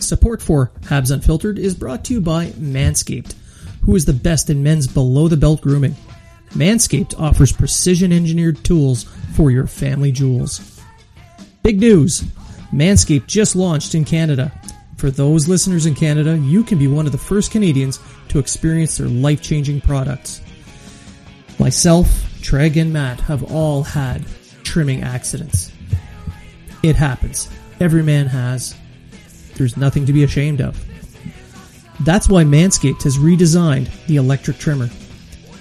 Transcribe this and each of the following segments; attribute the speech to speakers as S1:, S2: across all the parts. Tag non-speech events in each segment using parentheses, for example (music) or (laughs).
S1: Support for Habs Unfiltered is brought to you by Manscaped, who is the best in men's below the belt grooming. Manscaped offers precision engineered tools for your family jewels. Big news! Manscaped just launched in Canada. For those listeners in Canada, you can be one of the first Canadians to experience their life changing products. Myself, Treg, and Matt have all had trimming accidents. It happens. Every man has. There's nothing to be ashamed of. That's why Manscaped has redesigned the electric trimmer.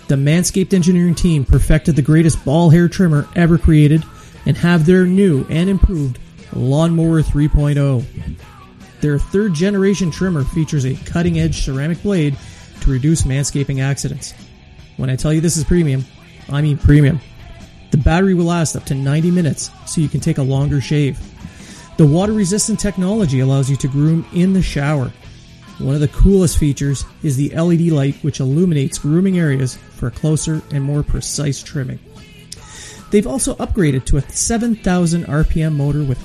S1: The Manscaped engineering team perfected the greatest ball hair trimmer ever created and have their new and improved Lawnmower 3.0. Their third generation trimmer features a cutting edge ceramic blade to reduce manscaping accidents. When I tell you this is premium, I mean premium. The battery will last up to 90 minutes so you can take a longer shave. The water resistant technology allows you to groom in the shower. One of the coolest features is the LED light which illuminates grooming areas for a closer and more precise trimming. They've also upgraded to a 7,000 RPM motor with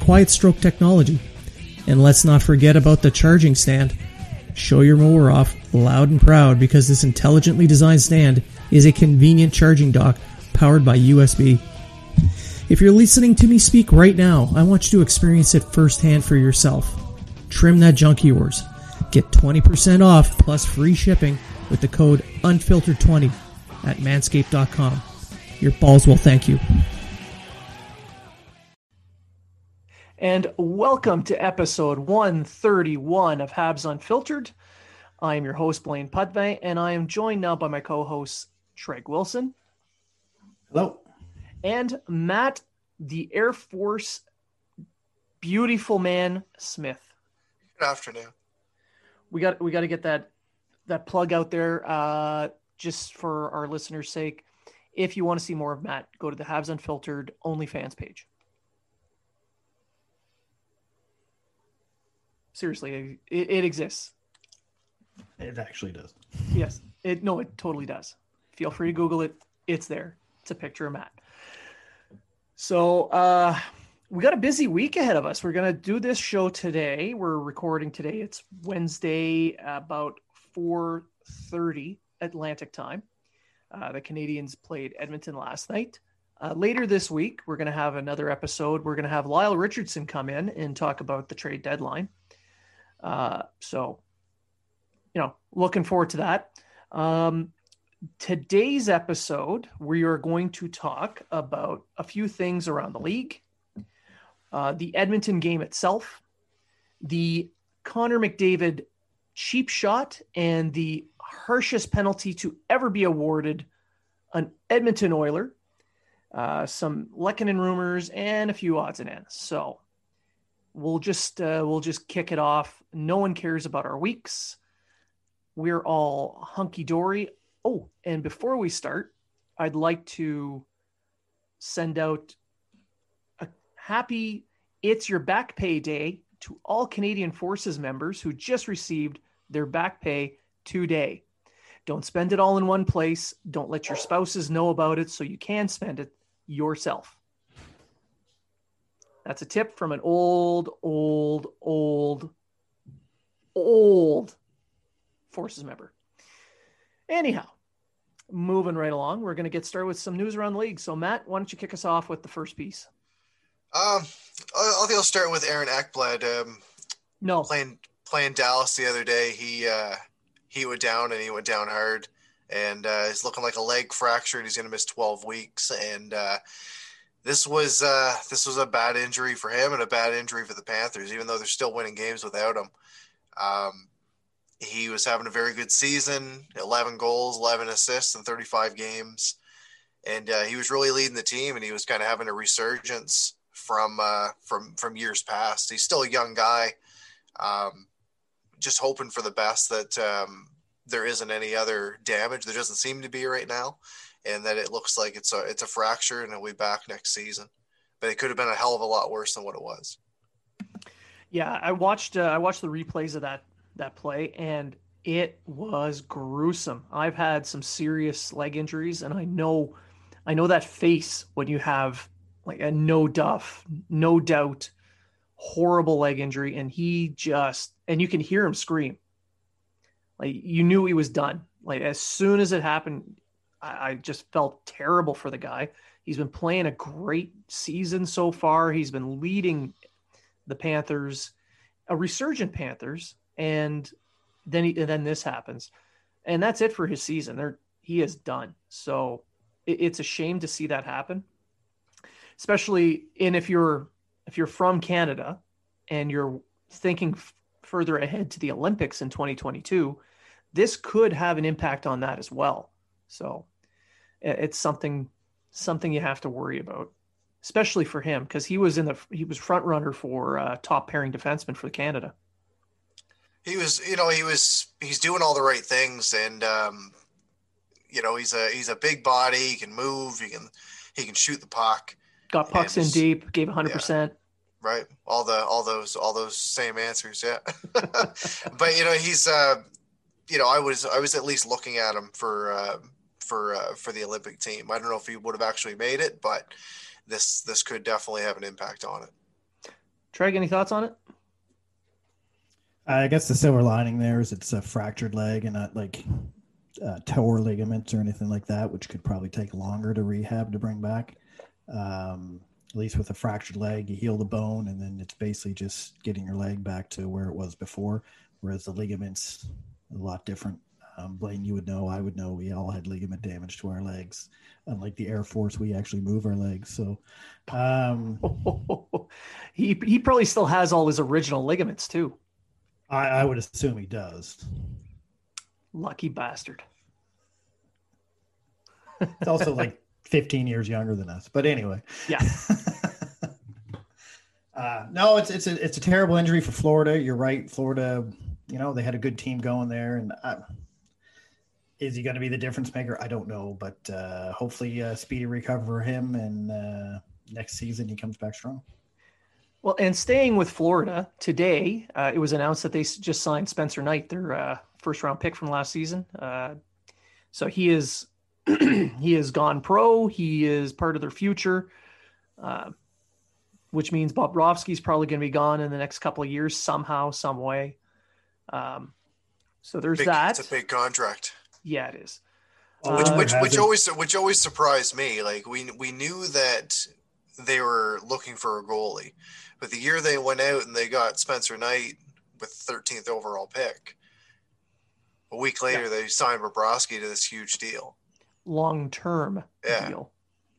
S1: quiet stroke technology. And let's not forget about the charging stand. Show your mower off loud and proud because this intelligently designed stand is a convenient charging dock powered by USB. If you're listening to me speak right now, I want you to experience it firsthand for yourself. Trim that junk of yours. Get 20% off plus free shipping with the code UNFILTERED20 at manscaped.com. Your balls will thank you. and welcome to episode 131 of Habs Unfiltered. I am your host, Blaine Pudney, and I am joined now by my co hosts, Treg Wilson.
S2: Hello.
S1: And Matt, the Air Force beautiful man Smith.
S3: Good afternoon.
S1: We got we got to get that that plug out there uh, just for our listeners' sake. If you want to see more of Matt, go to the Habs Unfiltered OnlyFans page. Seriously, it, it exists.
S2: It actually does.
S1: Yes, it no, it totally does. Feel free to Google it. It's there. It's a picture of Matt. So uh, we got a busy week ahead of us. We're gonna do this show today. We're recording today. It's Wednesday, about four thirty Atlantic time. Uh, the Canadians played Edmonton last night. Uh, later this week, we're going to have another episode. We're going to have Lyle Richardson come in and talk about the trade deadline. Uh, so, you know, looking forward to that. Um, today's episode, we are going to talk about a few things around the league, uh, the Edmonton game itself, the Connor McDavid cheap shot, and the harshest penalty to ever be awarded an Edmonton Oiler, uh, some Lehkonen rumors, and a few odds and ends. So we'll just uh, we'll just kick it off. No one cares about our weeks. We're all hunky dory. Oh, and before we start, I'd like to send out a happy It's Your Back Pay Day to all Canadian Forces members who just received their back pay today. Don't spend it all in one place. Don't let your spouses know about it so you can spend it yourself. That's a tip from an old, old, old, old Forces member. Anyhow, moving right along, we're going to get started with some news around the league. So, Matt, why don't you kick us off with the first piece?
S3: Um, I think I'll start with Aaron Ekblad. Um,
S1: no,
S3: playing playing Dallas the other day, he uh, he went down and he went down hard, and uh, he's looking like a leg fracture, and he's going to miss twelve weeks. And uh, this was uh, this was a bad injury for him and a bad injury for the Panthers, even though they're still winning games without him. Um, he was having a very good season 11 goals 11 assists in 35 games. And uh, he was really leading the team and he was kind of having a resurgence from uh, from from years past. He's still a young guy um, just hoping for the best that um, there isn't any other damage there doesn't seem to be right now and that it looks like it's a it's a fracture and he'll be back next season. But it could have been a hell of a lot worse than what it was.
S1: Yeah i watched uh, i watched the replays of that that play, and it was gruesome. I've had some serious leg injuries, and I know, I know that face when you have like a no duff, no doubt, horrible leg injury, and he just and you can hear him scream. Like you knew he was done. Like as soon as it happened, I, I just felt terrible for the guy. He's been playing a great season so far. He's been leading the Panthers, a resurgent Panthers, and then he, and then this happens, and that's it for his season. There, he is done. So it, it's a shame to see that happen, especially in if you're if you're from Canada and you're thinking f- further ahead to the Olympics in 2022. This could have an impact on that as well. So it's something something you have to worry about, especially for him because he was in the he was front runner for uh, top pairing defenseman for Canada
S3: he was you know he was he's doing all the right things and um, you know he's a he's a big body. He can move. He can he can shoot the puck.
S1: Got pucks in deep gave 100%
S3: yeah, right. All the all those all those same answers. Yeah. (laughs) But you know he's uh you know i was i was at least looking at him for uh for uh, for the olympic team. I don't know if he would have actually made it but this this could definitely have an impact on it.
S1: Treg, any thoughts on it
S2: I guess the silver lining there is it's a fractured leg and not like uh, toe ligaments or anything like that, which could probably take longer to rehab to bring back. Um, at least with a fractured leg, you heal the bone, and then it's basically just getting your leg back to where it was before. Whereas the ligaments, a lot different. Um, Blaine, you would know, I would know. We all had ligament damage to our legs. Unlike the Air Force, we actually move our legs. So, um, (laughs)
S1: he he probably still has all his original ligaments too.
S2: I, I would assume he does.
S1: Lucky bastard.
S2: It's also like (laughs) 15 years younger than us. But anyway,
S1: Yeah. (laughs)
S2: uh, no, it's it's a it's a terrible injury for Florida. You're right, Florida. You know they had a good team going there, and uh, is he going to be the difference maker? I don't know, but uh, hopefully, uh, speedy recover for him, and uh, next season he comes back strong.
S1: Well, and staying with Florida today, uh, it was announced that they just signed Spencer Knight, their uh, first round pick from last season. Uh, so he is (clears throat) he has gone pro. He is part of their future, uh, which means Bobrovsky's probably going to be gone in the next couple of years somehow, some way. Um, so there's
S3: Big,
S1: that.
S3: It's a big contract.
S1: yeah, it is.
S2: Well,
S3: which
S1: Uh,
S3: which which always which always surprised me. Like we we knew that they were looking for a goalie, but the year they went out and they got Spencer Knight with 13th overall pick, a week later they signed Bobrovsky to this huge deal.
S1: Long term
S3: Yeah.
S1: deal.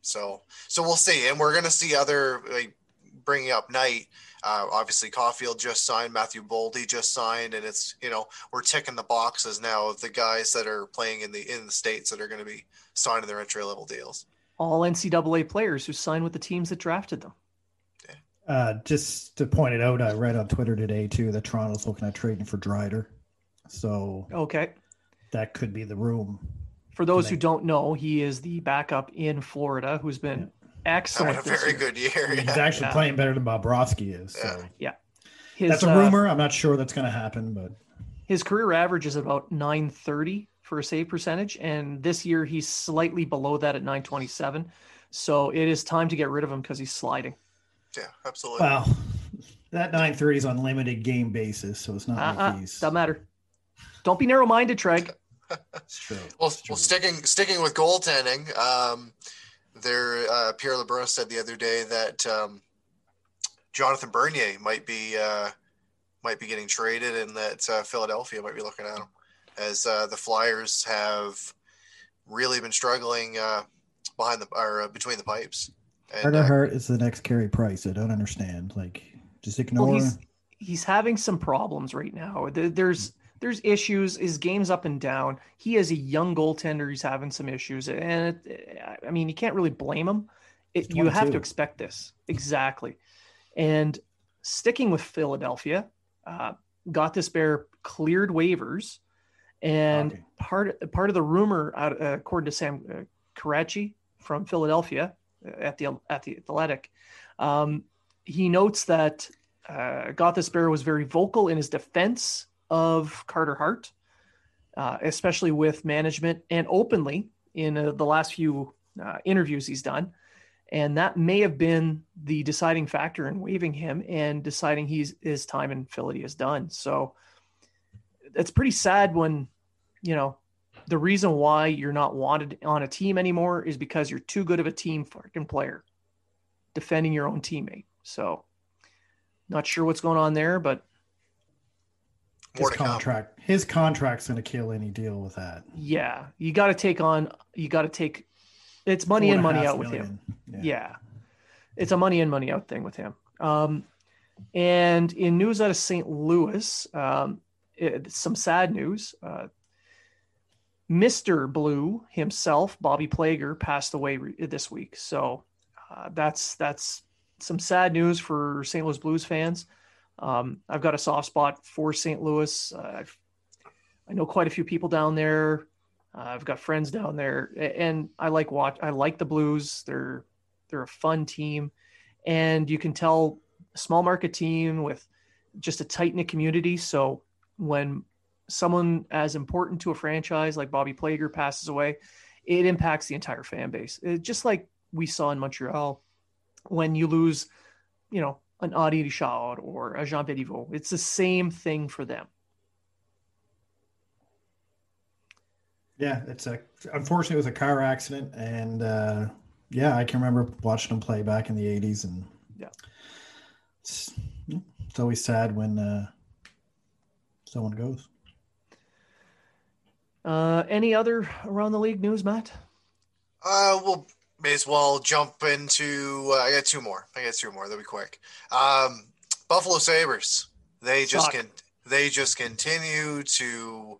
S3: So so we'll see, and we're gonna see other like bringing up Knight. Uh, obviously, Caufield just signed, Matthew Boldy just signed, and it's you know we're ticking the boxes now of the guys that are playing in the in the states that are going to be signing their entry level deals.
S1: All NCAA players who signed with the teams that drafted them.
S2: Uh, just to point it out, I read on Twitter today too that Toronto's looking at trading for Driedger, so
S1: Okay.
S2: that could be the room.
S1: For those who don't know, he is the backup in Florida who's been excellent.
S3: Having a very
S1: year.
S3: good year.
S2: He's
S3: Yeah.
S2: actually
S1: Yeah.
S2: playing better than Bobrovsky is. So
S1: His,
S2: that's a
S1: uh,
S2: rumor. I'm not sure that's going to happen, but
S1: his career average is about 930 for a save percentage, and this year he's slightly below that at 927. So it is time to get rid of him because he's sliding.
S3: Yeah, absolutely.
S2: well, that 930 is on limited game basis, so it's not
S1: Uh,
S2: like
S1: uh,
S2: he's.
S1: doesn't matter. Don't be narrow-minded, Treg. (laughs)
S2: It's true.
S3: Well,
S2: It's true.
S3: well, sticking sticking with goaltending, um, there uh, Pierre LeBrun said the other day that um, Jonathan Bernier might be uh, might be getting traded, and that uh, Philadelphia might be looking at him, as uh, the Flyers have really been struggling uh, behind the or uh, between the pipes. And,
S2: Carter
S3: uh,
S2: Hart is the next Carey Price. I don't understand. Like, just ignore.
S1: Well, he's he's having some problems right now. There- There's there's issues. His game's up and down. He is a young goaltender. He's having some issues, and it, I mean, you can't really blame him. It, you have to expect this exactly. And sticking with Philadelphia, uh, Gostisbehere cleared waivers, and
S2: Okay.
S1: part part of the rumor, out, uh, according to Sam uh, Carchidi from Philadelphia uh, at the at the Athletic, um, he notes that uh, Gostisbehere was very vocal in his defense of Carter Hart, uh, especially with management and openly in uh, the last few uh, interviews he's done. And that may have been the deciding factor in waiving him and deciding he's his time in Philly is done. So it's pretty sad when, you know, the reason why you're not wanted on a team anymore is because you're too good of a team fucking player defending your own teammate. So not sure what's going on there, but
S2: his
S3: more to come.
S2: contract. His contract's going to kill any deal with that.
S1: yeah, you got to take on, you got to take, it's money in,
S2: and
S1: money
S2: half
S1: out with him.
S2: million.
S1: Yeah. It's a money in, money out thing with him. Um, and in news out of St. Louis, um, it, some sad news. Uh, Mr. Blue himself, Bobby Plager, passed away re- this week. So uh, that's that's some sad news for St. Louis Blues fans. Um, I've got a soft spot for St. Louis. Uh, I know quite a few people down there. Uh, I've got friends down there, and I like watch. I like the Blues. They're they're a fun team, and you can tell small market team with just a tight knit community. So when someone as important to a franchise like Bobby Plager passes away, it impacts the entire fan base. It, just like we saw in Montreal when you lose, you know, an Adi Richard or a Jean Béliveau. It's the same thing for them.
S2: Yeah, it's a unfortunately it was a car accident, and uh, yeah, I can remember watching him play back in the '80s, and
S1: Yeah.
S2: it's, it's always sad when uh, someone goes.
S1: Uh, any other around the league news, Matt?
S3: Uh, we'll may as well jump into. Uh, I got two more. I got two more. They'll be quick. Um, Buffalo Sabres. They just
S1: Suck.
S3: can. They just continue to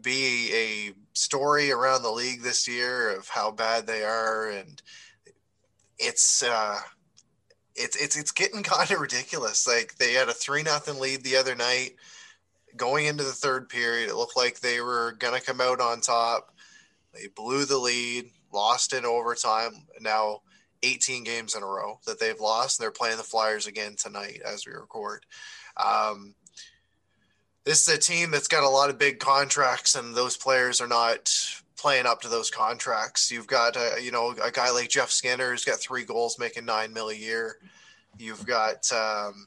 S3: be a story around the league this year of how bad they are, and it's uh, it's it's it's getting (laughs) kind of ridiculous. Like they had a three nothing lead the other night. Going into the third period, it looked like they were gonna come out on top. They blew the lead, lost in overtime. Now 18 games in a row that they've lost. And they're playing the Flyers again tonight as we record. Um, this is a team that's got a lot of big contracts, and those players are not playing up to those contracts. You've got, uh, you know, a guy like Jeff Skinner who's got three goals, making nine mil a year. You've got, um,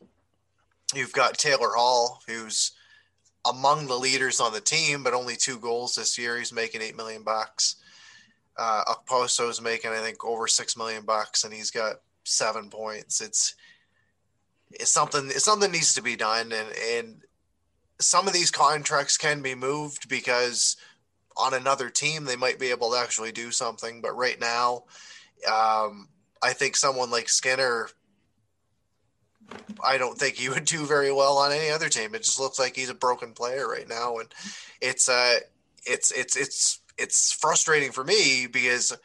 S3: you've got Taylor Hall, who's among the leaders on the team, but only two goals this year. He's making eight million bucks. Uh, Okposo's making, I think, over six million bucks, and he's got seven points. It's it's something. It's something needs to be done, and and some of these contracts can be moved because on another team they might be able to actually do something. But right now, um, I think someone like Skinner. I don't think he would do very well on any other team. It just looks like he's a broken player right now, and it's uh, it's it's it's it's frustrating for me because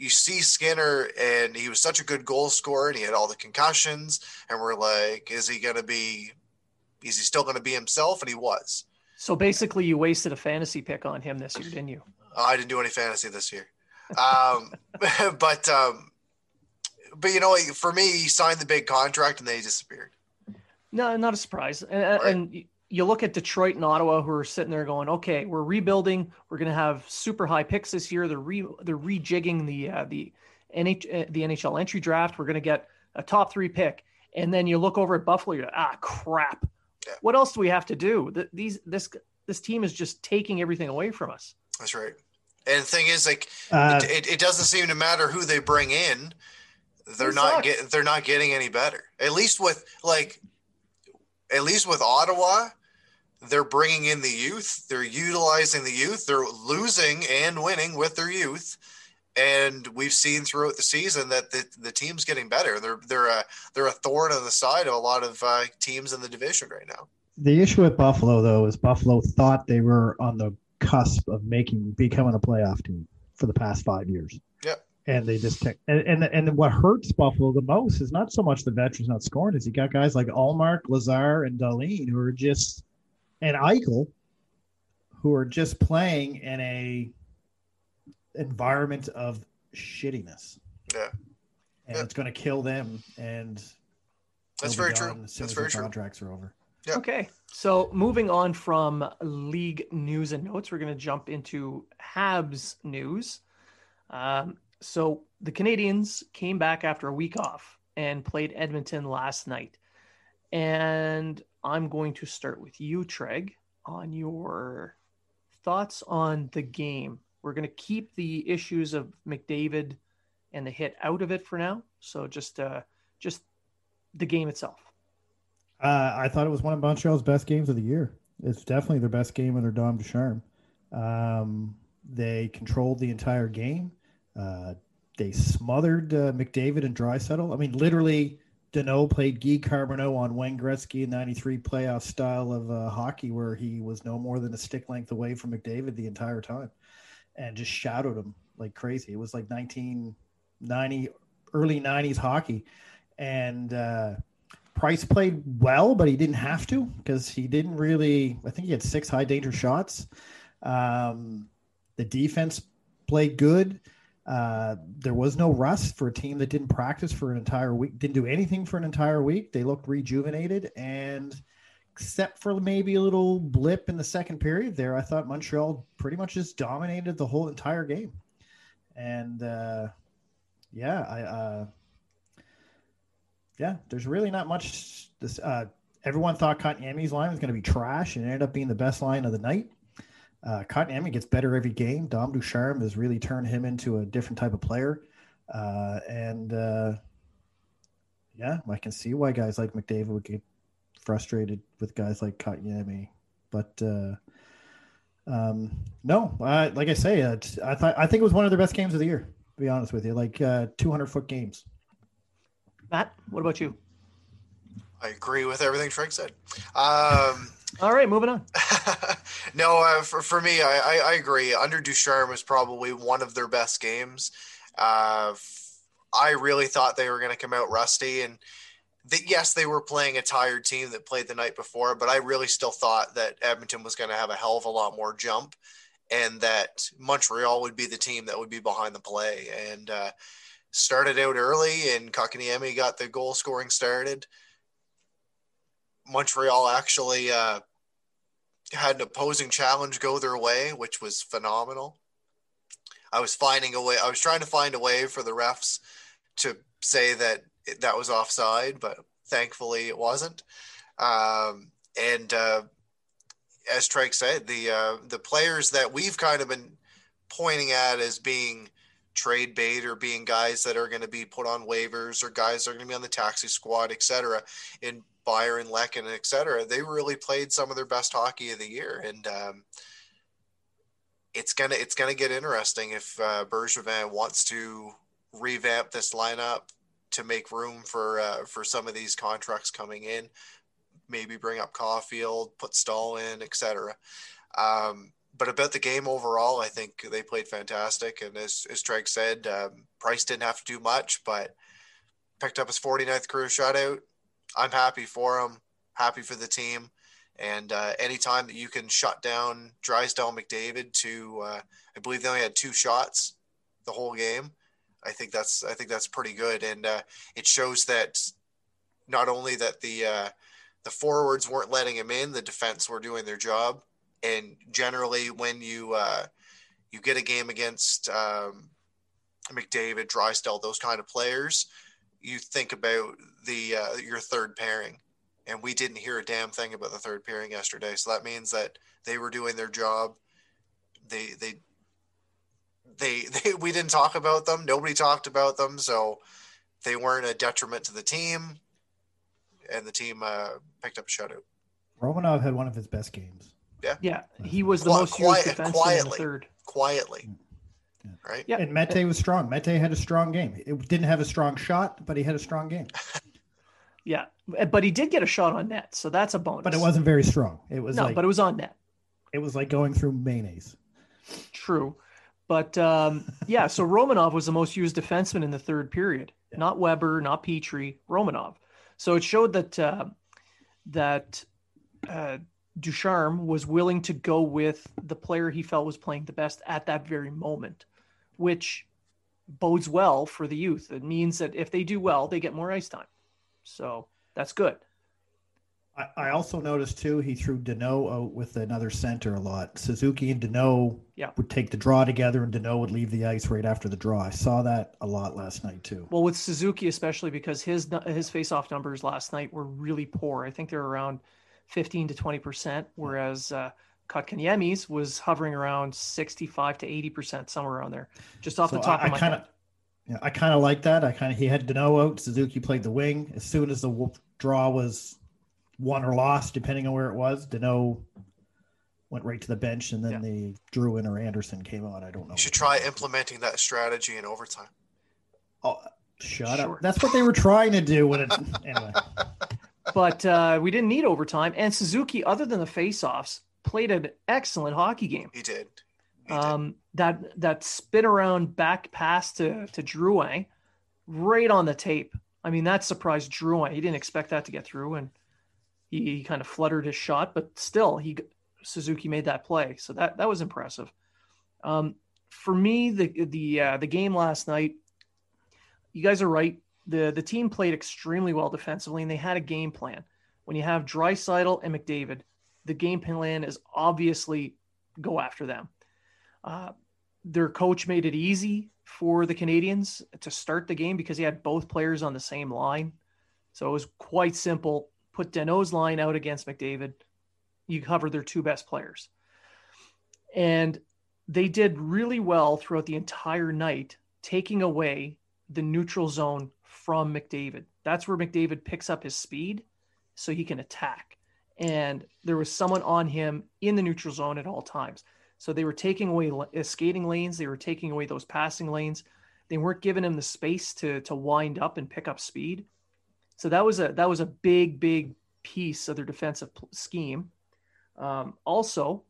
S3: you see Skinner and he was such a good goal scorer and he had all the concussions and we're like, is he going to be, is he still going to be himself? And he was.
S1: So basically, you wasted a fantasy pick on him this year, didn't you?
S3: I didn't do any fantasy this year. Um, (laughs) but, um, but you know, for me, he signed the big contract and they disappeared.
S1: No, not a surprise. And, and you look at Detroit and Ottawa, who are sitting there going, "Okay, we're rebuilding. We're going to have super high picks this year. They're re they're rejigging the uh, the NH uh, the NHL entry draft. We're going to get a top three pick." And then you look over at Buffalo, you're like, ah, crap.
S3: Yeah.
S1: What else do we have to do? Th- These this this team is just taking everything away from us.
S3: That's right. And the thing is, like,
S2: Uh,
S3: it, it, it doesn't seem to matter who they bring in. They're
S1: It
S3: not
S1: sucks.
S3: get they're not getting any better. At least with like, at least with Ottawa, they're bringing in the youth. They're utilizing the youth. They're losing and winning with their youth. And we've seen throughout the season that the, the team's getting better. They're they're a they're a thorn on the side of a lot of uh, teams in the division right now.
S2: the issue with Buffalo though is Buffalo thought they were on the cusp of making becoming a playoff team for the past five years.
S3: Yep.
S2: And they just take and, and and what hurts Buffalo the most is not so much the veterans not scoring, is you got guys like Allmark, Lazar, and Dahlin who are just and Eichel who are just playing in a environment of shittiness.
S3: Yeah.
S2: And
S3: Yeah.
S2: it's going to kill them and
S3: That's very true.
S2: As soon
S3: That's
S2: as
S3: very
S2: their
S3: true.
S2: contracts are over.
S3: Yep.
S1: Okay. So moving on from league news and notes, we're going to jump into Habs news. Um, so the Canadians came back after a week off and played Edmonton last night. And I'm going to start with you, Treg, on your thoughts on the game. We're going to keep the issues of McDavid and the hit out of it for now. So just uh, just the game itself.
S2: Uh, I thought it was one of Montreal's best games of the year. It's definitely their best game under Dom Ducharme. Um, they controlled the entire game. Uh, they smothered uh, McDavid and Draisaitl. I mean, literally, Danault played Guy Carbonneau on Wayne Gretzky in '93 playoff style of uh, hockey, where he was no more than a stick length away from McDavid the entire time, and just shadowed him like crazy. It was like 1990, early '90s hockey, and. Uh, Price played well, but he didn't have to because he didn't really. I think he had six high danger shots. Um, the defense played good. Uh, there was no rust for a team that didn't practice for an entire week, didn't do anything for an entire week. They looked rejuvenated, and except for maybe a little blip in the second period there, I thought Montreal pretty much just dominated the whole entire game. And uh, yeah, I. Uh, yeah, there's really not much. This uh, everyone thought Kotkaniemi's line was going to be trash, and ended up being the best line of the night. Uh, Kotkaniemi gets better every game. Dom Ducharme has really turned him into a different type of player, uh, and uh, yeah, I can see why guys like McDavid would get frustrated with guys like Kotkaniemi. But uh, Um, no, I, like I say, uh, I thought I think it was one of their best games of the year. To be honest with you, like uh, 200 foot games.
S1: Matt, what about you?
S3: I agree with everything Frank said. Um,
S1: All right, moving on. (laughs)
S3: no, uh, for, for me, I, I, I, agree. Under Ducharme was probably one of their best games. Uh, I really thought they were going to come out rusty, and the, yes, they were playing a tired team that played the night before, but I really still thought that Edmonton was going to have a hell of a lot more jump, and that Montreal would be the team that would be behind the play. And uh, started out early, and Kotkaniemi got the goal scoring started. Montreal actually uh, had an opposing challenge go their way, which was phenomenal. I was finding a way. I was trying to find a way for the refs to say that that was offside, but thankfully it wasn't. Um, and uh, as Treg said, the uh, the players that we've kind of been pointing at as being trade bait or being guys that are going to be put on waivers or guys that are going to be on the taxi squad, et cetera, in Byron, Lehkonen, et cetera, they really played some of their best hockey of the year. And um, it's gonna it's gonna get interesting if uh, Bergevin wants to revamp this lineup to make room for uh, for some of these contracts coming in. Maybe bring up Caufield, put Staal in, etc. Um, but about the game overall, I think they played fantastic. And as as said, um, Price didn't have to do much, but picked up his 49th career shutout. I'm happy for him, happy for the team. And uh, anytime that you can shut down Draisaitl McDavid to, uh, I believe they only had two shots the whole game. I think that's I think that's pretty good, and uh, it shows that not only that the uh, the forwards weren't letting him in, the defense were doing their job, and generally when you uh, you get a game against um, McDavid, Draisaitl, those kind of players, you think about the uh, your third pairing, and we didn't hear a damn thing about the third pairing yesterday. So that means that they were doing their job. They they they, (laughs) they we didn't talk about them. Nobody talked about them, so they weren't a detriment to the team, and the team uh, picked up a shutout.
S2: Romanov had one of his best games.
S3: Yeah,
S1: yeah, he was the Qu- most quiet, used defenseman quietly, in the third.
S3: Quietly, yeah. right?
S2: Yeah, and Mete was strong. Mete had a strong game. It didn't have a strong shot, but he had a strong game. (laughs)
S1: yeah, but he did get a shot on net, so that's a bonus.
S2: But it wasn't very strong. It was
S1: no,
S2: like,
S1: but it was on net.
S2: It was like going through mayonnaise.
S1: True. But um, yeah, so Romanov was the most used defenseman in the third period. Yeah. Not Weber, not Petry, Romanov. So it showed that uh, that uh, Ducharme was willing to go with the player he felt was playing the best at that very moment, which bodes well for the youth. It means that if they do well, they get more ice time. So that's good.
S2: I, also noticed too he threw Danault out with another center a lot. Suzuki and Danault
S1: yeah.
S2: would take the draw together, and Danault would leave the ice right after the draw. I saw that a lot last night too.
S1: Well, with Suzuki especially because his his faceoff numbers last night were really poor. I think they're around fifteen to twenty percent, whereas uh, Kotkaniemi's was hovering around sixty-five to eighty percent, somewhere around there. Just off so the top I, of my
S2: kinda, head. Yeah, I kind of like that. I kind of he had Danault out. Suzuki played the wing. As soon as the draw was won or lost, depending on where it was. Danault went right to the bench, and then yeah. the Drouin or Anderson came on. I don't know.
S3: You should try implementing that strategy in overtime.
S2: Oh, shut sure. up! That's what they were trying to do when it (laughs) anyway.
S1: But uh, we didn't need overtime, and Suzuki, other than the faceoffs, played an excellent hockey game.
S3: He did.
S1: He um, did. that that spin around back pass to to Drouin, right on the tape. I mean, that surprised Drouin. He didn't expect that to get through, and he, he kind of fluttered his shot, but still, he Suzuki made that play, so that that was impressive. Um, for me, the the uh, the game last night, you guys are right. The The team played extremely well defensively, and they had a game plan. When you have Draisaitl and McDavid, the game plan is obviously go after them. Uh, their coach made it easy for the Canadians to start the game because he had both players on the same line. So it was quite simple put Danault's line out against McDavid. You cover their two best players. And they did really well throughout the entire night, taking away the neutral zone from McDavid. That's where McDavid picks up his speed so he can attack. And there was someone on him in the neutral zone at all times. So they were taking away uh, skating lanes, they were taking away those passing lanes. They weren't giving him the space to to wind up and pick up speed. So that was a that was a big big piece of their defensive scheme. Um, also,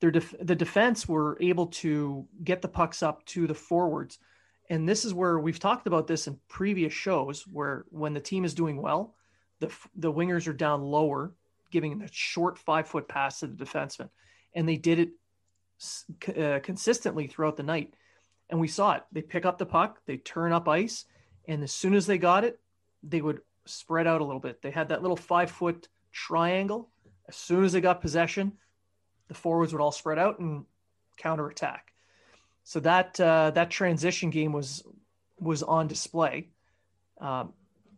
S1: their def- the defense were able to get the pucks up to the forwards, and this is where we've talked about this in previous shows, where when the team is doing well, the the wingers are down lower, giving a short five foot pass to the defenseman, and they did it uh, consistently throughout the night. And we saw it. They pick up the puck, they turn up ice, and as soon as they got it, they would spread out a little bit. They had that little five foot triangle. As soon as they got possession, the forwards would all spread out and counterattack. So that uh, that transition game was was on display. Um,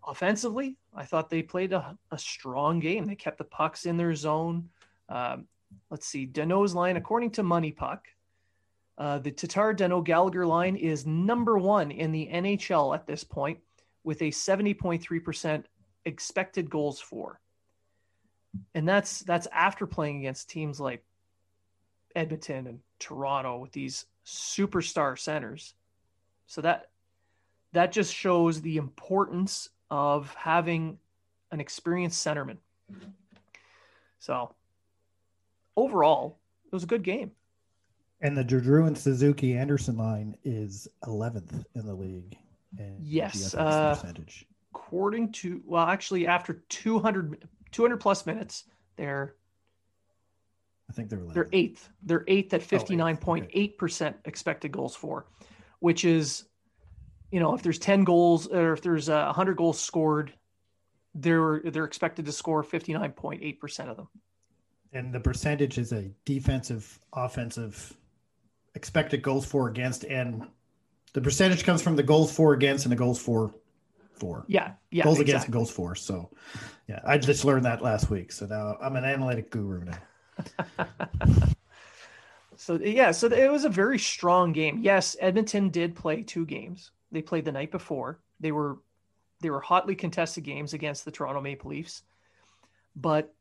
S1: offensively, I thought they played a, a, strong game. They kept the pucks in their zone. Um, let's see, Danault's line, according to Money Puck, uh, the Tatar Danault Gallagher line is number one in the NHL at this point with a 70.3% expected goals for. And that's that's after playing against teams like Edmonton and Toronto with these superstar centers. So that that just shows the importance of having an experienced centerman. So overall, it was a good game.
S2: And the Drouin and Suzuki Anderson line is 11th in the league.
S1: yes. Uh, percentage. According to, well, actually, after 200, 200 plus minutes, they're
S2: I think they're
S1: they're eighth. They're eighth at oh, fifty nine point eight percent expected goals for, which is, you know, if there's ten goals or if there's uh, a hundred goals scored, they're they're expected to score fifty nine point eight percent of them.
S2: And the percentage is a defensive, offensive, expected goals for against, and the percentage comes from the goals for against and the goals for for.
S1: Yeah, yeah.
S2: Goals exactly. against and goals for. So, yeah, I just learned that last week. So now I'm an analytic guru now.
S1: So yeah, so it was a very strong game. Yes, Edmonton did play two games. They played the night before. They were they were hotly contested games against the Toronto Maple Leafs. But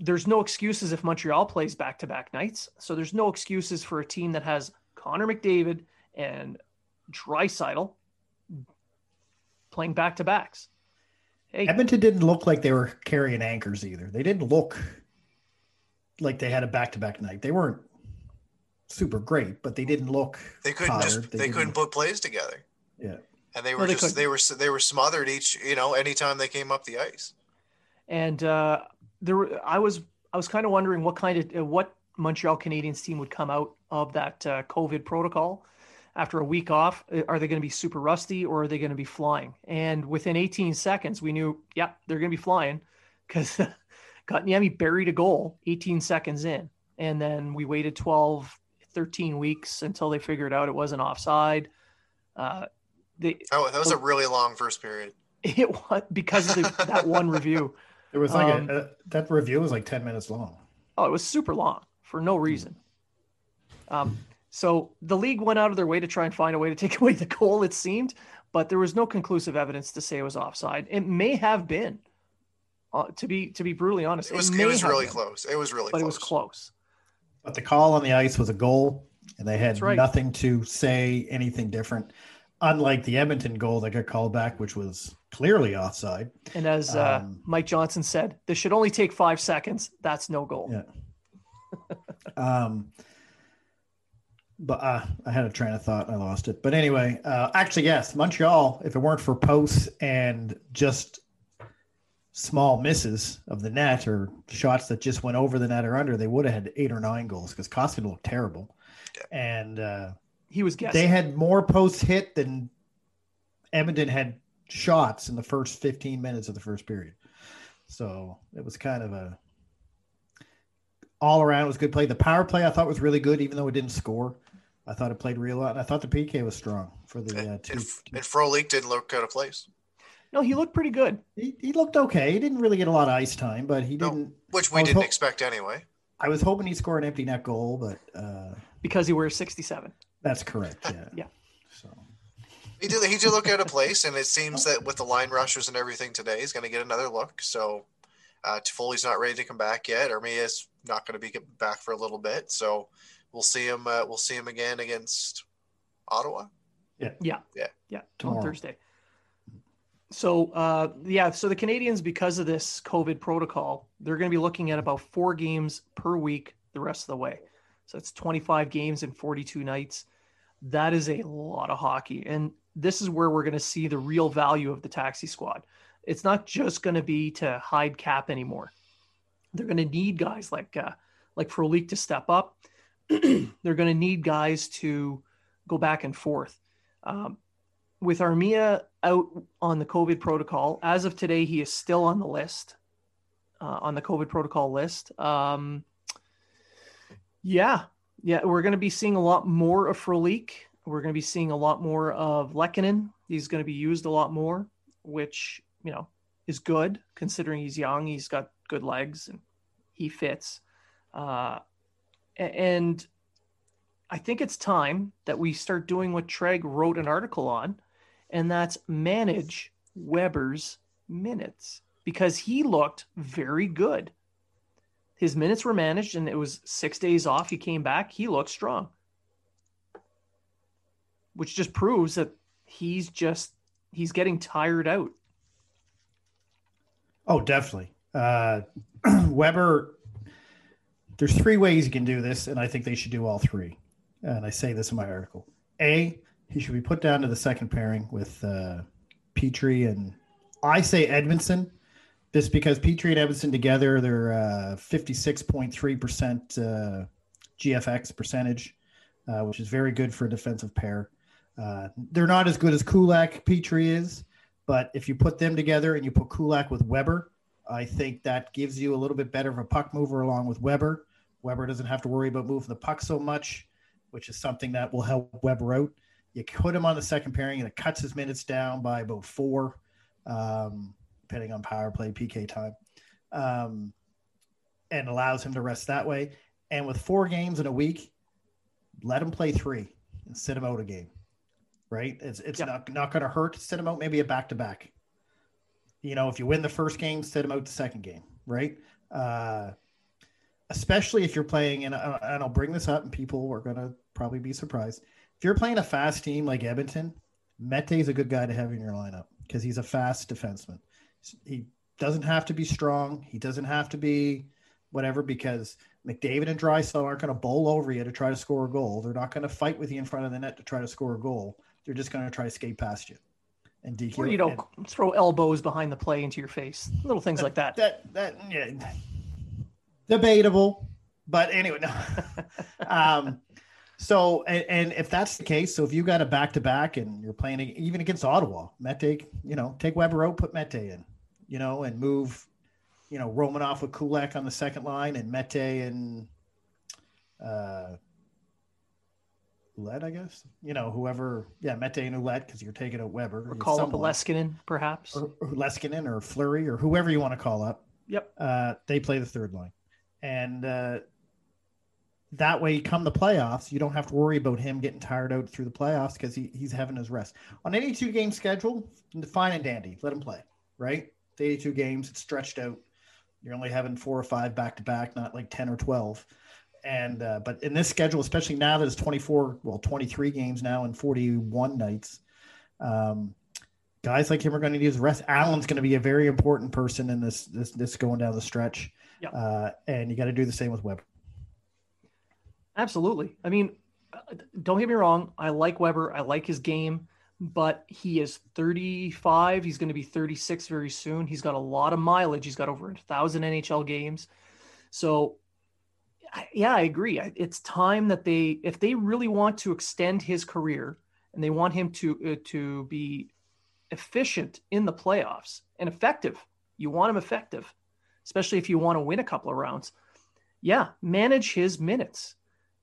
S1: there's no excuses if Montreal plays back to back nights. So there's no excuses for a team that has Connor McDavid and Draisaitl playing back to backs.
S2: Hey, Edmonton didn't look like they were carrying anchors either. They didn't look like they had a back to back night. They weren't super great, but they didn't look.
S3: They couldn't tired. just. They, they couldn't put plays together.
S2: Yeah,
S3: and they were no, they just. Couldn't. They were they were smothered each. You know, anytime they came up the ice.
S1: And uh, there, I was I was kind of wondering what kind of uh, what Montreal Canadiens team would come out of that uh, COVID protocol after a week off. Uh, are they going to be super rusty or are they going to be flying? And within 18 seconds, we knew, yeah, they're going to be flying because (laughs) Kotkaniemi buried a goal 18 seconds in. And then we waited 12, 13 weeks until they figured out it wasn't offside. Uh, they,
S3: oh, that was a really long first period. (laughs)
S1: It was because of the, that one review. (laughs)
S2: It was like um, a, a, that review was like 10 minutes long.
S1: Oh, it was super long for no reason. Um, so the league went out of their way to try and find a way to take (laughs) away the goal, it seemed, but there was no conclusive evidence to say it was offside. It may have been. Uh, to be to be brutally honest,
S3: it was, it, it was really been, close. It was really,
S1: but
S3: close.
S1: it was close.
S2: But the call on the ice was a goal, and they had right. nothing to say anything different. Unlike the Edmonton goal that got called back, which was clearly offside.
S1: And as uh, um, Mike Johnson said, this should only take five seconds. That's no goal.
S2: Yeah. um, but uh, I had a train of thought and I lost it. But anyway, uh, actually, yes, Montreal. If it weren't for posts and just small misses of the net or shots that just went over the net or under, they would have had eight or nine goals because Koskinen looked terrible. And uh,
S1: he was guessing.
S2: They had more posts hit than Edmonton had shots in the first 15 minutes of the first period. So it was kind of a all around was good play. The power play I thought was really good, even though it didn't score. I thought it played real well, and I thought the PK was strong for the. Uh, two,
S3: and, two. and Frolik didn't look out of place.
S1: No, he looked pretty good.
S2: He, he looked okay. He didn't really get a lot of ice time, but he didn't. No,
S3: which we didn't ho- expect anyway.
S2: I was hoping he'd score an empty net goal, but uh,
S1: because he wears sixty-seven.
S2: That's correct. Yeah. (laughs)
S1: yeah.
S2: So
S3: he did. He did look out of place, and it (laughs) seems that with the line rushers and everything today, he's going to get another look. So Uh, Toffoli's not ready to come back yet. Armia's not going to be back for a little bit, so we'll see him. Uh, we'll see him again against Ottawa.
S1: Yeah,
S3: Yeah.
S1: yeah,
S2: Tomorrow.
S1: on Thursday. So uh, yeah, so the Canadiens, because of this COVID protocol, they're going to be looking at about four games per week the rest of the way. So it's 25 games in 42 nights. That is a lot of hockey, and this is where we're going to see the real value of the taxi squad. It's not just going to be to hide cap anymore. They're going to need guys like uh, like Frolik to step up. (clears throat) they're going to need guys to go back and forth. Um, with Armia out on the COVID protocol, as of today, he is still on the list, uh, on the COVID protocol list. Um, yeah, yeah, we're going to be seeing a lot more of Frolik. We're going to be seeing a lot more of Lehkonen. He's going to be used a lot more, which you know is good considering he's young. He's got good legs and he fits. Uh, and I think it's time that we start doing what Treg wrote an article on, and that's manage Weber's minutes because he looked very good. His minutes were managed, and it was six days off. He came back. He looked strong, which just proves that he's just he's getting tired out.
S2: Oh, definitely. Uh, (clears throat) Weber, there's three ways you can do this, and I think they should do all three. And I say this in my article. A, he should be put down to the second pairing with uh, Petry and I say Edmundson, just because Petry and Edmundson together, they're uh, 56.3% uh, GFX percentage, uh, which is very good for a defensive pair. They're not as good as Kulak Petry is, but if you put them together and you put Kulak with Weber, I think that gives you a little bit better of a puck mover along with Weber. Weber doesn't have to worry about moving the puck so much, which is something that will help Weber out. You put him on the second pairing and it cuts his minutes down by about four, um, depending on power play, PK time, um, and allows him to rest that way. And with four games in a week, let him play three and sit him out a game. Right? It's it's
S1: Yeah.
S2: not not going to hurt sit him out maybe a back to back. You know, if you win the first game, sit him out the second game. Right? Uh, especially if you're playing, and, and I'll bring this up, and people are going to probably be surprised. If you're playing a fast team like Edmonton, Mete is a good guy to have in your lineup because he's a fast defenseman. He doesn't have to be strong. He doesn't have to be whatever because McDavid and Draisaitl aren't going to bowl over you to try to score a goal. They're not going to fight with you in front of the net to try to score a goal. They're just going to try to skate past you and DQ.
S1: Or you know,
S2: and-
S1: throw elbows behind the play into your face, little things like that.
S2: that that yeah, debatable but anyway no. (laughs) um so and, and if that's the case so if you got a back to back and you're playing even against ottawa mete you know take weber out put mete in you know and move you know romanov with kulak on the second line and mete and uh Ouellet, I guess. You know, whoever, yeah, Mete and Ouellet, because you're taking out Weber.
S1: Or call up a Leskinen, perhaps.
S2: or, or Leskinen or Fleury or whoever you want to call up.
S1: Yep.
S2: Uh, they play the third line, and uh, that way, come the playoffs, you don't have to worry about him getting tired out through the playoffs because he, he's having his rest. On any two game schedule, fine and dandy, let him play. Right, it's 82 games, it's stretched out. You're only having four or five back to back, not like 10 or 12. And uh, but in this schedule, especially now that it's 24, well, 23 games now and 41 nights. Um, guys like him are going to need his rest. Allen's going to be a very important person in this this this going down the stretch.
S1: Yeah.
S2: Uh, and you got to do the same with Weber.
S1: Absolutely. I mean, don't get me wrong. I like Weber. I like his game, but he is 35. He's going to be 36 very soon. He's got a lot of mileage. He's got over a thousand NHL games. So, yeah, I agree. It's time that they, if they really want to extend his career and they want him to uh, to be efficient in the playoffs and effective, you want him effective, especially if you want to win a couple of rounds. Yeah, manage his minutes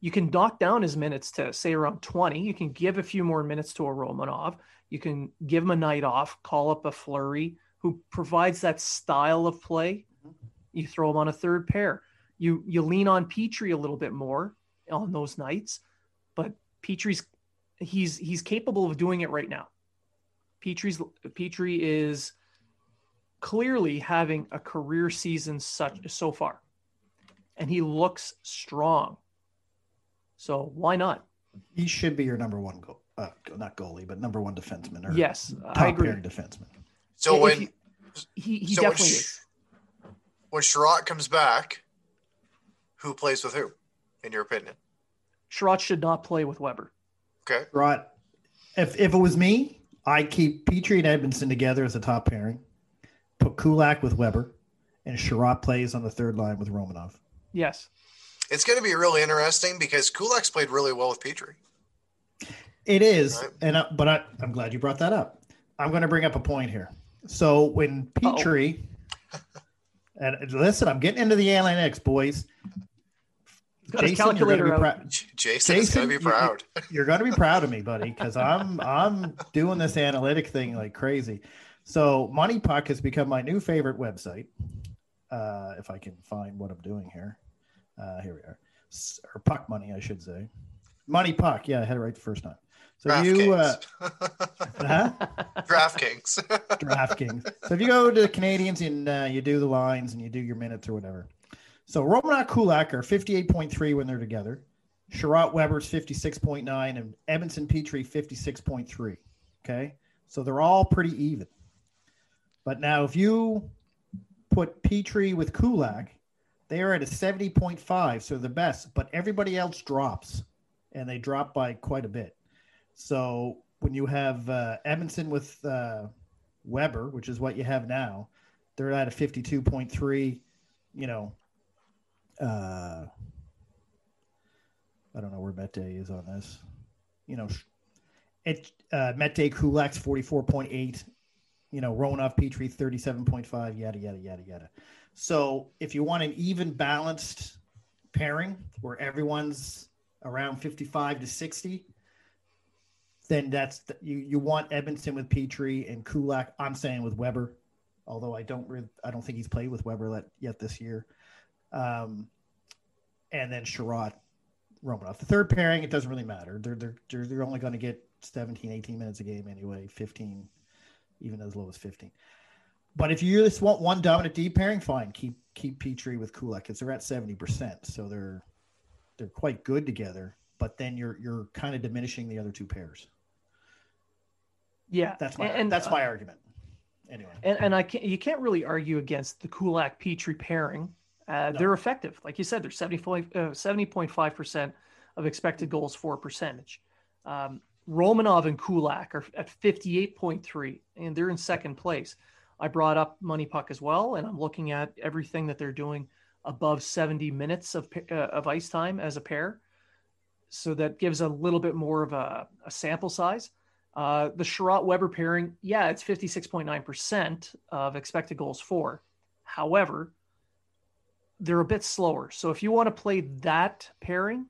S1: you can knock down his minutes to say around 20. You can give a few more minutes to a Romanov. You can give him a night off, call up a Fleury who provides that style of play. Mm-hmm. You throw him on a third pair. You you lean on Petry a little bit more on those nights, but Petry's he's he's capable of doing it right now. Petry's Petry is clearly having a career season such so far, and he looks strong. So why not?
S2: He should be your number one goal, uh, not goalie, but number one defenseman. Or
S1: Yes,
S2: top
S1: I agree.
S2: pairing defenseman.
S3: So
S1: If
S3: when
S1: you- He he
S3: So when
S1: definitely
S3: Sh- when Chiarot comes back, who plays with who, in your opinion?
S1: Chiarot should not play with Weber.
S3: Okay.
S2: Right. If if it was me, I'd keep Petry and Edmundson together as a top pairing. Put Kulak with Weber, and Chiarot plays on the third line with Romanov.
S1: Yes.
S3: It's going to be really interesting because Kulak's played really well with Petry.
S2: It is,
S3: Right.
S2: and I, but I, I'm glad you brought that up. I'm going to bring up a point here. So when
S1: Uh-oh.
S2: Petry, and listen, I'm getting into the analytics, boys.
S1: He's
S2: Jason, you're gonna be
S1: out.
S2: prou-
S3: Jason, is
S2: Jason,
S3: going to be
S2: you-
S3: proud. (laughs)
S2: You're going to be proud of me, buddy, because I'm I'm doing this analytic thing like crazy. So Money Puck has become my new favorite website. Uh, if I can find what I'm doing here, uh, here we are, or Puck Money, I should say. Money Puck, yeah, I had it right the first time. So you, uh,
S3: DraftKings. (laughs)
S2: huh? (laughs)
S3: DraftKings. (laughs)
S2: DraftKings. So if you go to the Canadiens and uh, you do the lines and you do your minutes or whatever. So Romanov Kulak are 58.3 when they're together. Chiarot Weber's 56.9 and Edmundson Petry 56.3. Okay. So they're all pretty even. But now if you put Petry with Kulak, they are at a 70.5. So the best, but everybody else drops and they drop by quite a bit. So when you have uh, Edmundson with uh, Weber, which is what you have now, they're at a 52.3, you know, uh, I don't know where Mete is on this. You know, it uh, Mete Kulak's 44.8, you know, Romanov Petry 37.5, yada, yada, yada, yada. So if you want an even balanced pairing where everyone's around 55 to 60, then that's the, you. You want Edmundson with Petry and Kulak. I'm saying with Weber, although I don't. Re- I don't think he's played with Weber yet this year. Um, and then Chiarot, Romanov. The third pairing, it doesn't really matter. They're they're, they're only going to get 17, 18 minutes a game anyway. 15, even as low as 15. But if you just want one dominant D pairing, fine. Keep keep Petry with Kulak because they're at 70 percent, so they're they're quite good together. But then you're you're kind of diminishing the other two pairs.
S1: Yeah.
S2: That's my
S1: and,
S2: that's
S1: uh,
S2: my argument. Anyway,
S1: And, and I can't, you can't really argue against the Kulak Petry pairing. Uh,
S2: No.
S1: They're effective. Like you said, they're 75, uh, 70.5% of expected goals for percentage. Um, Romanov and Kulak are at 58.3, and they're in second place. I brought up Money Puck as well, and I'm looking at everything that they're doing above 70 minutes of, uh, of ice time as a pair. So that gives a little bit more of a, a sample size. Uh, the Chiarot Weber pairing, yeah, it's 56.9% of expected goals for. However, they're a bit slower. So if you want to play that pairing,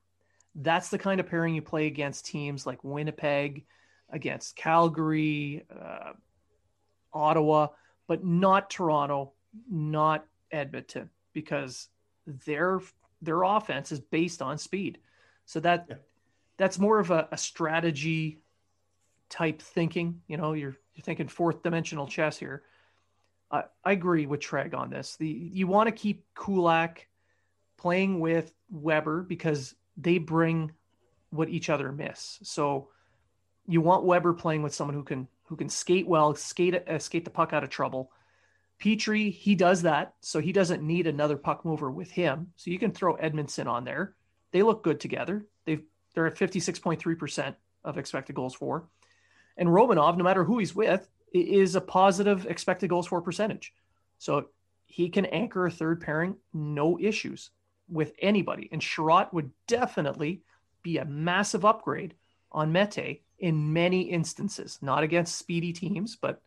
S1: that's the kind of pairing you play against teams like Winnipeg, against Calgary, uh, Ottawa, but not Toronto, not Edmonton, because their their offense is based on speed. So that
S2: Yeah.
S1: that's more of a, a strategy type thinking. You know, you're you're thinking fourth dimensional chess here. I I agree with Treg on this. The you want to keep Kulak playing with Weber because they bring what each other miss. So you want Weber playing with someone who can who can skate well, skate uh, skate the puck out of trouble. Petry, he does that, so he doesn't need another puck mover with him. So you can throw Edmundson on there. They look good together. They've they're at 56.3% of expected goals for. And Romanov, no matter who he's with, is a positive expected goals for percentage. So he can anchor a third pairing, no issues with anybody. And Chiarot would definitely be a massive upgrade on Mete in many instances, not against speedy teams, but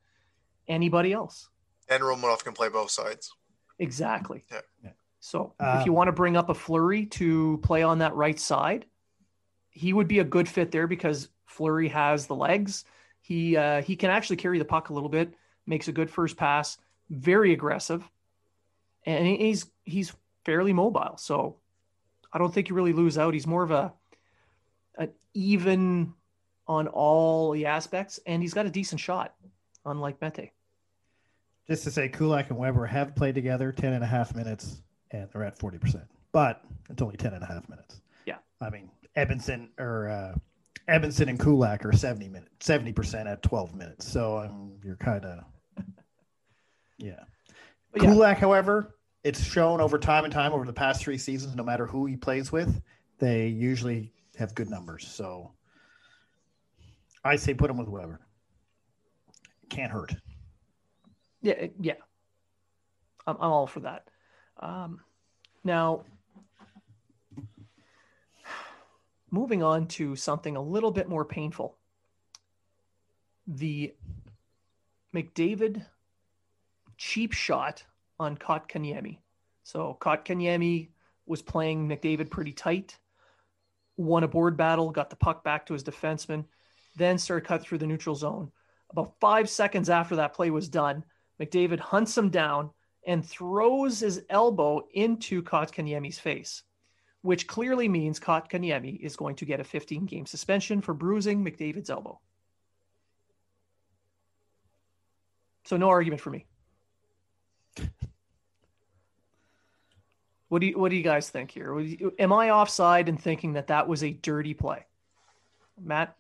S1: anybody else.
S3: And Romanov can play both sides.
S1: Exactly.
S3: Yeah.
S2: Yeah.
S1: So
S2: Uh,
S1: if you want to bring up a Fleury to play on that right side, he would be a good fit there because Fleury has the legs. He uh, he can actually carry the puck a little bit, makes a good first pass, very aggressive, and he's he's fairly mobile. So I don't think you really lose out. He's more of a an even on all the aspects, and he's got a decent shot, unlike Mete.
S2: Just to say, Kulak and Weber have played together 10 and a half minutes, and they're at 40%. But it's only 10 and a half minutes.
S1: Yeah.
S2: I mean, Edmundson or uh, Edmundson and Kulak are 70 minutes, 70% at 12 minutes. So um, you're kind of, (laughs) yeah.
S1: But yeah.
S2: Kulak, however, it's shown over time and time over the past three seasons, no matter who he plays with, they usually have good numbers. So I say put him with Weber. Can't hurt.
S1: Yeah, yeah. I'm, I'm all for that. Um, now, moving on to something a little bit more painful. The McDavid cheap shot on Kotkaniemi. So Kotkaniemi was playing McDavid pretty tight, won a board battle, got the puck back to his defenseman, then started cut through the neutral zone. About five seconds after that play was done, McDavid hunts him down and throws his elbow into Kotkaniemi's face, which clearly means Kotkaniemi is going to get a 15 game suspension for bruising McDavid's elbow. So no argument for me. What do you What do you guys think here? Am I offside in thinking that that was a dirty play, Matt?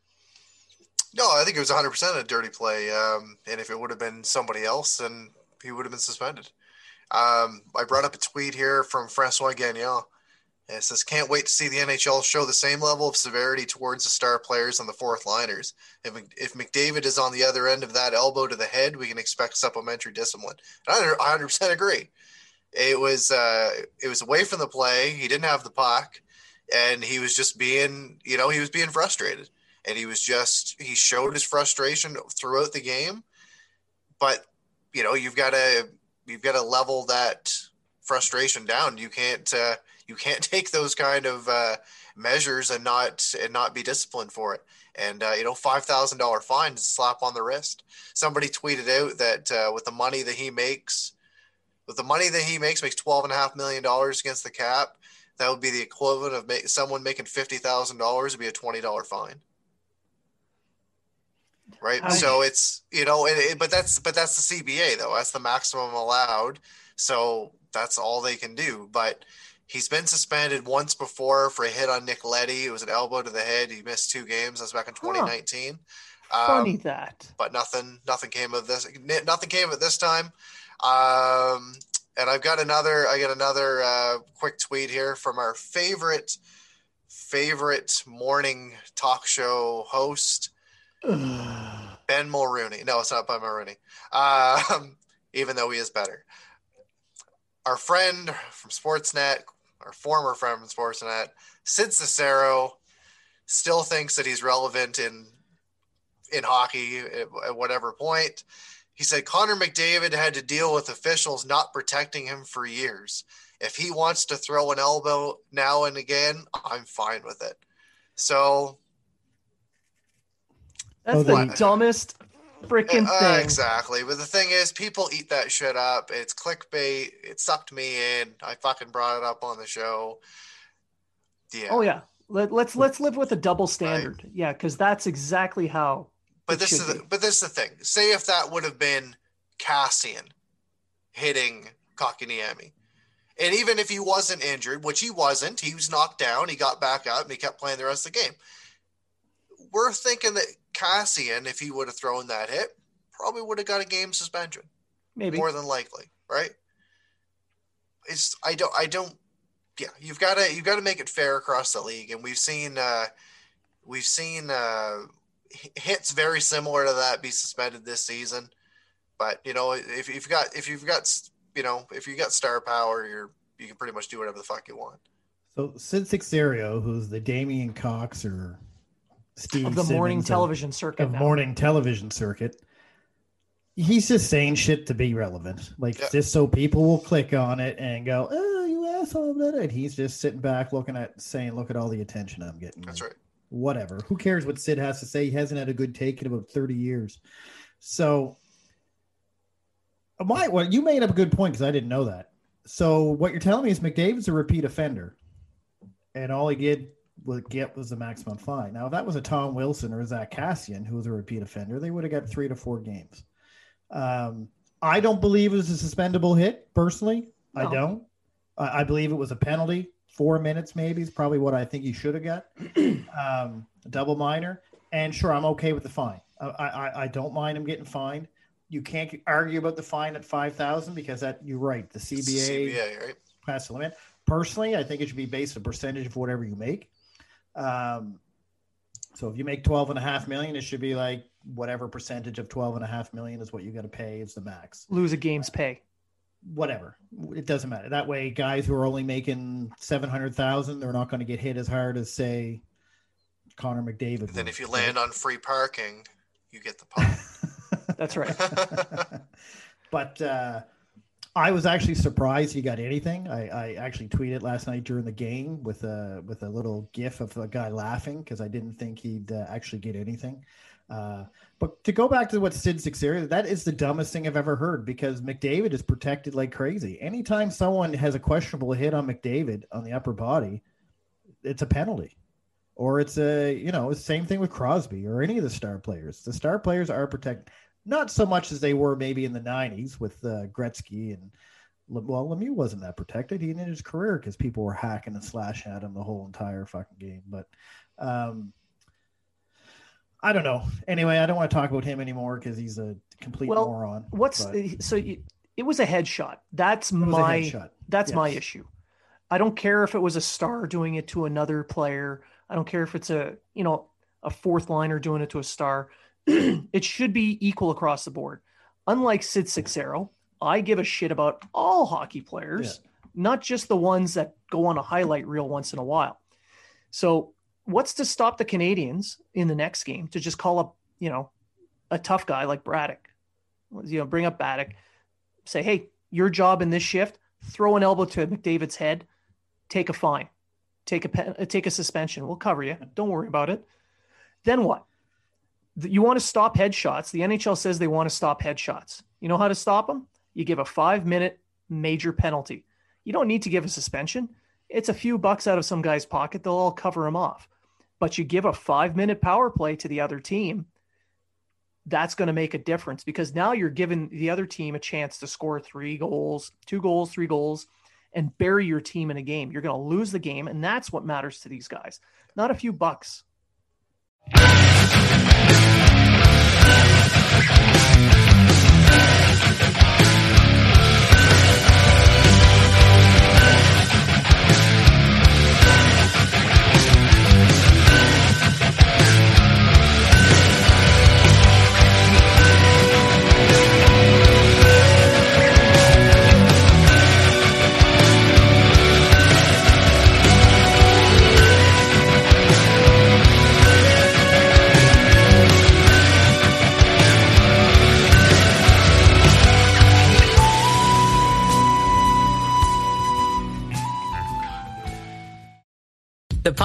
S3: No, I think it was 100% a dirty play. Um, and if it would have been somebody else, then he would have been suspended. Um, I brought up a tweet here from Francois Gagnon. It says, Can't wait to see the NHL show the same level of severity towards the star players and the fourth liners. If, if McDavid is on the other end of that elbow to the head, we can expect supplementary discipline. And I 100% agree. It was uh, it was away from the play. He didn't have the puck, and he was just being, you know, he was being frustrated. And he was just he showed his frustration throughout the game. But you know you've got to you've got to level that frustration down. You can't uh, you can't (laughs) take those kind of uh, measures and not and not be disciplined for it. And uh, you know five thousand dollar fine is a slap on the wrist. Somebody tweeted out that uh, with the money that he makes with the money that he makes makes twelve and a half million dollars against the cap that would be the equivalent of make, someone making fifty thousand dollars would be a twenty dollar fine right? So it's you know, it, it, but that's but that's the CBA though. That's the maximum allowed. So that's all they can do. But he's been suspended once before for a hit on Nick Leddy. It was an elbow to the head. He missed two games. That's back in 2019.
S1: Huh. Funny um, that.
S3: But nothing, nothing came of this. Nothing came of it this time. Um, and I've got another. I got another uh, quick tweet here from our favorite, favorite morning talk show host, (sighs) ben Mulroney. No, it's not Ben Mulroney. Um, (laughs) even though he is better. Our friend from Sportsnet, our former friend from Sportsnet, Sid Seixeiro, still thinks that he's relevant in in hockey at, at whatever point. He said Connor McDavid had to deal with officials not protecting him for years. If he wants to throw an elbow now and again, I'm fine with it. So
S1: that's oh, the dumbest freaking uh, thing.
S3: Exactly. But the thing is, people eat that shit up. It's clickbait. It sucked me in. I fucking brought it up on the show.
S1: Yeah. Oh yeah. Let, let's let's live with a double standard. Right. Yeah, because that's exactly how.
S3: But this is the, but this is the thing. Say if that would have been Kassian hitting Kotkaniemi. And even if he wasn't injured, which he wasn't, he was knocked down, he got back up and he kept playing the rest of the game. We're thinking that Kassian, if he would have thrown that hit, probably would have got a game suspension.
S1: Maybe
S3: more than likely, right? It's I don't I don't yeah, you've got to you've got to make it fair across the league, and we've seen uh, we've seen uh, hits very similar to that be suspended this season. But you know, if you've got if you've got you know if you got star power, you're you can pretty much do whatever the fuck you want.
S2: So Sid Seixeiro, who's the Damien Cox or
S1: Steve of the Simmons morning television circuit.
S2: Of now. morning television circuit. He's just saying shit to be relevant, like yeah. just so people will click on it and go, "Oh, you asshole!" And he's just sitting back, looking at, saying, "Look at all the attention I'm getting."
S3: That's right.
S2: Whatever. Who cares what Sid has to say? He hasn't had a good take in about thirty years. So, my well, you made up a good point because I didn't know that. So, what you're telling me is McDavid's a repeat offender, and all he did would get was the maximum fine. Now, if that was a Tom Wilson or Zack Kassian who was a repeat offender, they would have got three to four games. Um, I don't believe it was a suspendable hit personally. I don't. I, I believe it was a penalty. Four minutes maybe is probably what I think he should have got. (clears throat) um, double minor, and sure, I'm okay with the fine. I, I I don't mind him getting fined. You can't argue about the fine at five thousand because that you're right. The CBA,
S3: CBA, right?
S2: past the limit. Personally, I think it should be based on percentage of whatever you make. Um, so if you make 12 and a half million, it should be like whatever percentage of 12 and a half million is what you got to pay is the max.
S1: Lose a game's pay.
S2: Whatever. It doesn't matter. That way, guys who are only making 700,000, they're not going to get hit as hard as say Connor McDavid.
S3: Then
S2: would.
S3: if you land on free parking, you get the pop. (laughs)
S1: That's right. (laughs)
S2: but uh, I was actually surprised he got anything. I, I actually tweeted last night during the game with a with a little gif of a guy laughing because I didn't think he'd uh, actually get anything. Uh, but to go back to what Sid Seixeiro, that is the dumbest thing I've ever heard because McDavid is protected like crazy. Anytime someone has a questionable hit on McDavid on the upper body, it's a penalty. Or it's a, you know, same thing with Crosby or any of the star players. The star players are protected not so much as they were maybe in the 90s with uh, Gretzky and well Lemieux wasn't that protected he ended his career because people were hacking and slashing at him the whole entire fucking game but um I don't know anyway I don't want to talk about him anymore because he's a complete
S1: Well,
S2: moron
S1: What's
S2: but
S1: so? You, it was a headshot. That's
S2: it
S1: my
S2: headshot.
S1: that's my issue. I don't care if it was a star doing it to another player. I don't care if it's a you know a fourth liner doing it to a star. (clears throat) it should be equal across the board. Unlike Sid Seixeiro, I give a shit about all hockey players, not just the ones that go on a highlight reel once in a while. So, what's to stop the Canadiens in the next game to just call up, you know, a tough guy like Braddock? You know, bring up Braddock, say, hey, your job in this shift, throw an elbow to McDavid's head, take a fine, take a uh, take a suspension. We'll cover you. Don't worry about it. Then what? You want to stop headshots. The NHL says they want to stop headshots. You know how to stop them? You give a five minute major penalty. You don't need to give a suspension. It's a few bucks out of some guy's pocket. They'll all cover him off. But you give a five minute power play to the other team. That's going to make a difference because now you're giving the other team a chance to score three goals, two goals, three goals, and bury your team in a game. You're going to lose the game. And that's what matters to these guys, not a few bucks.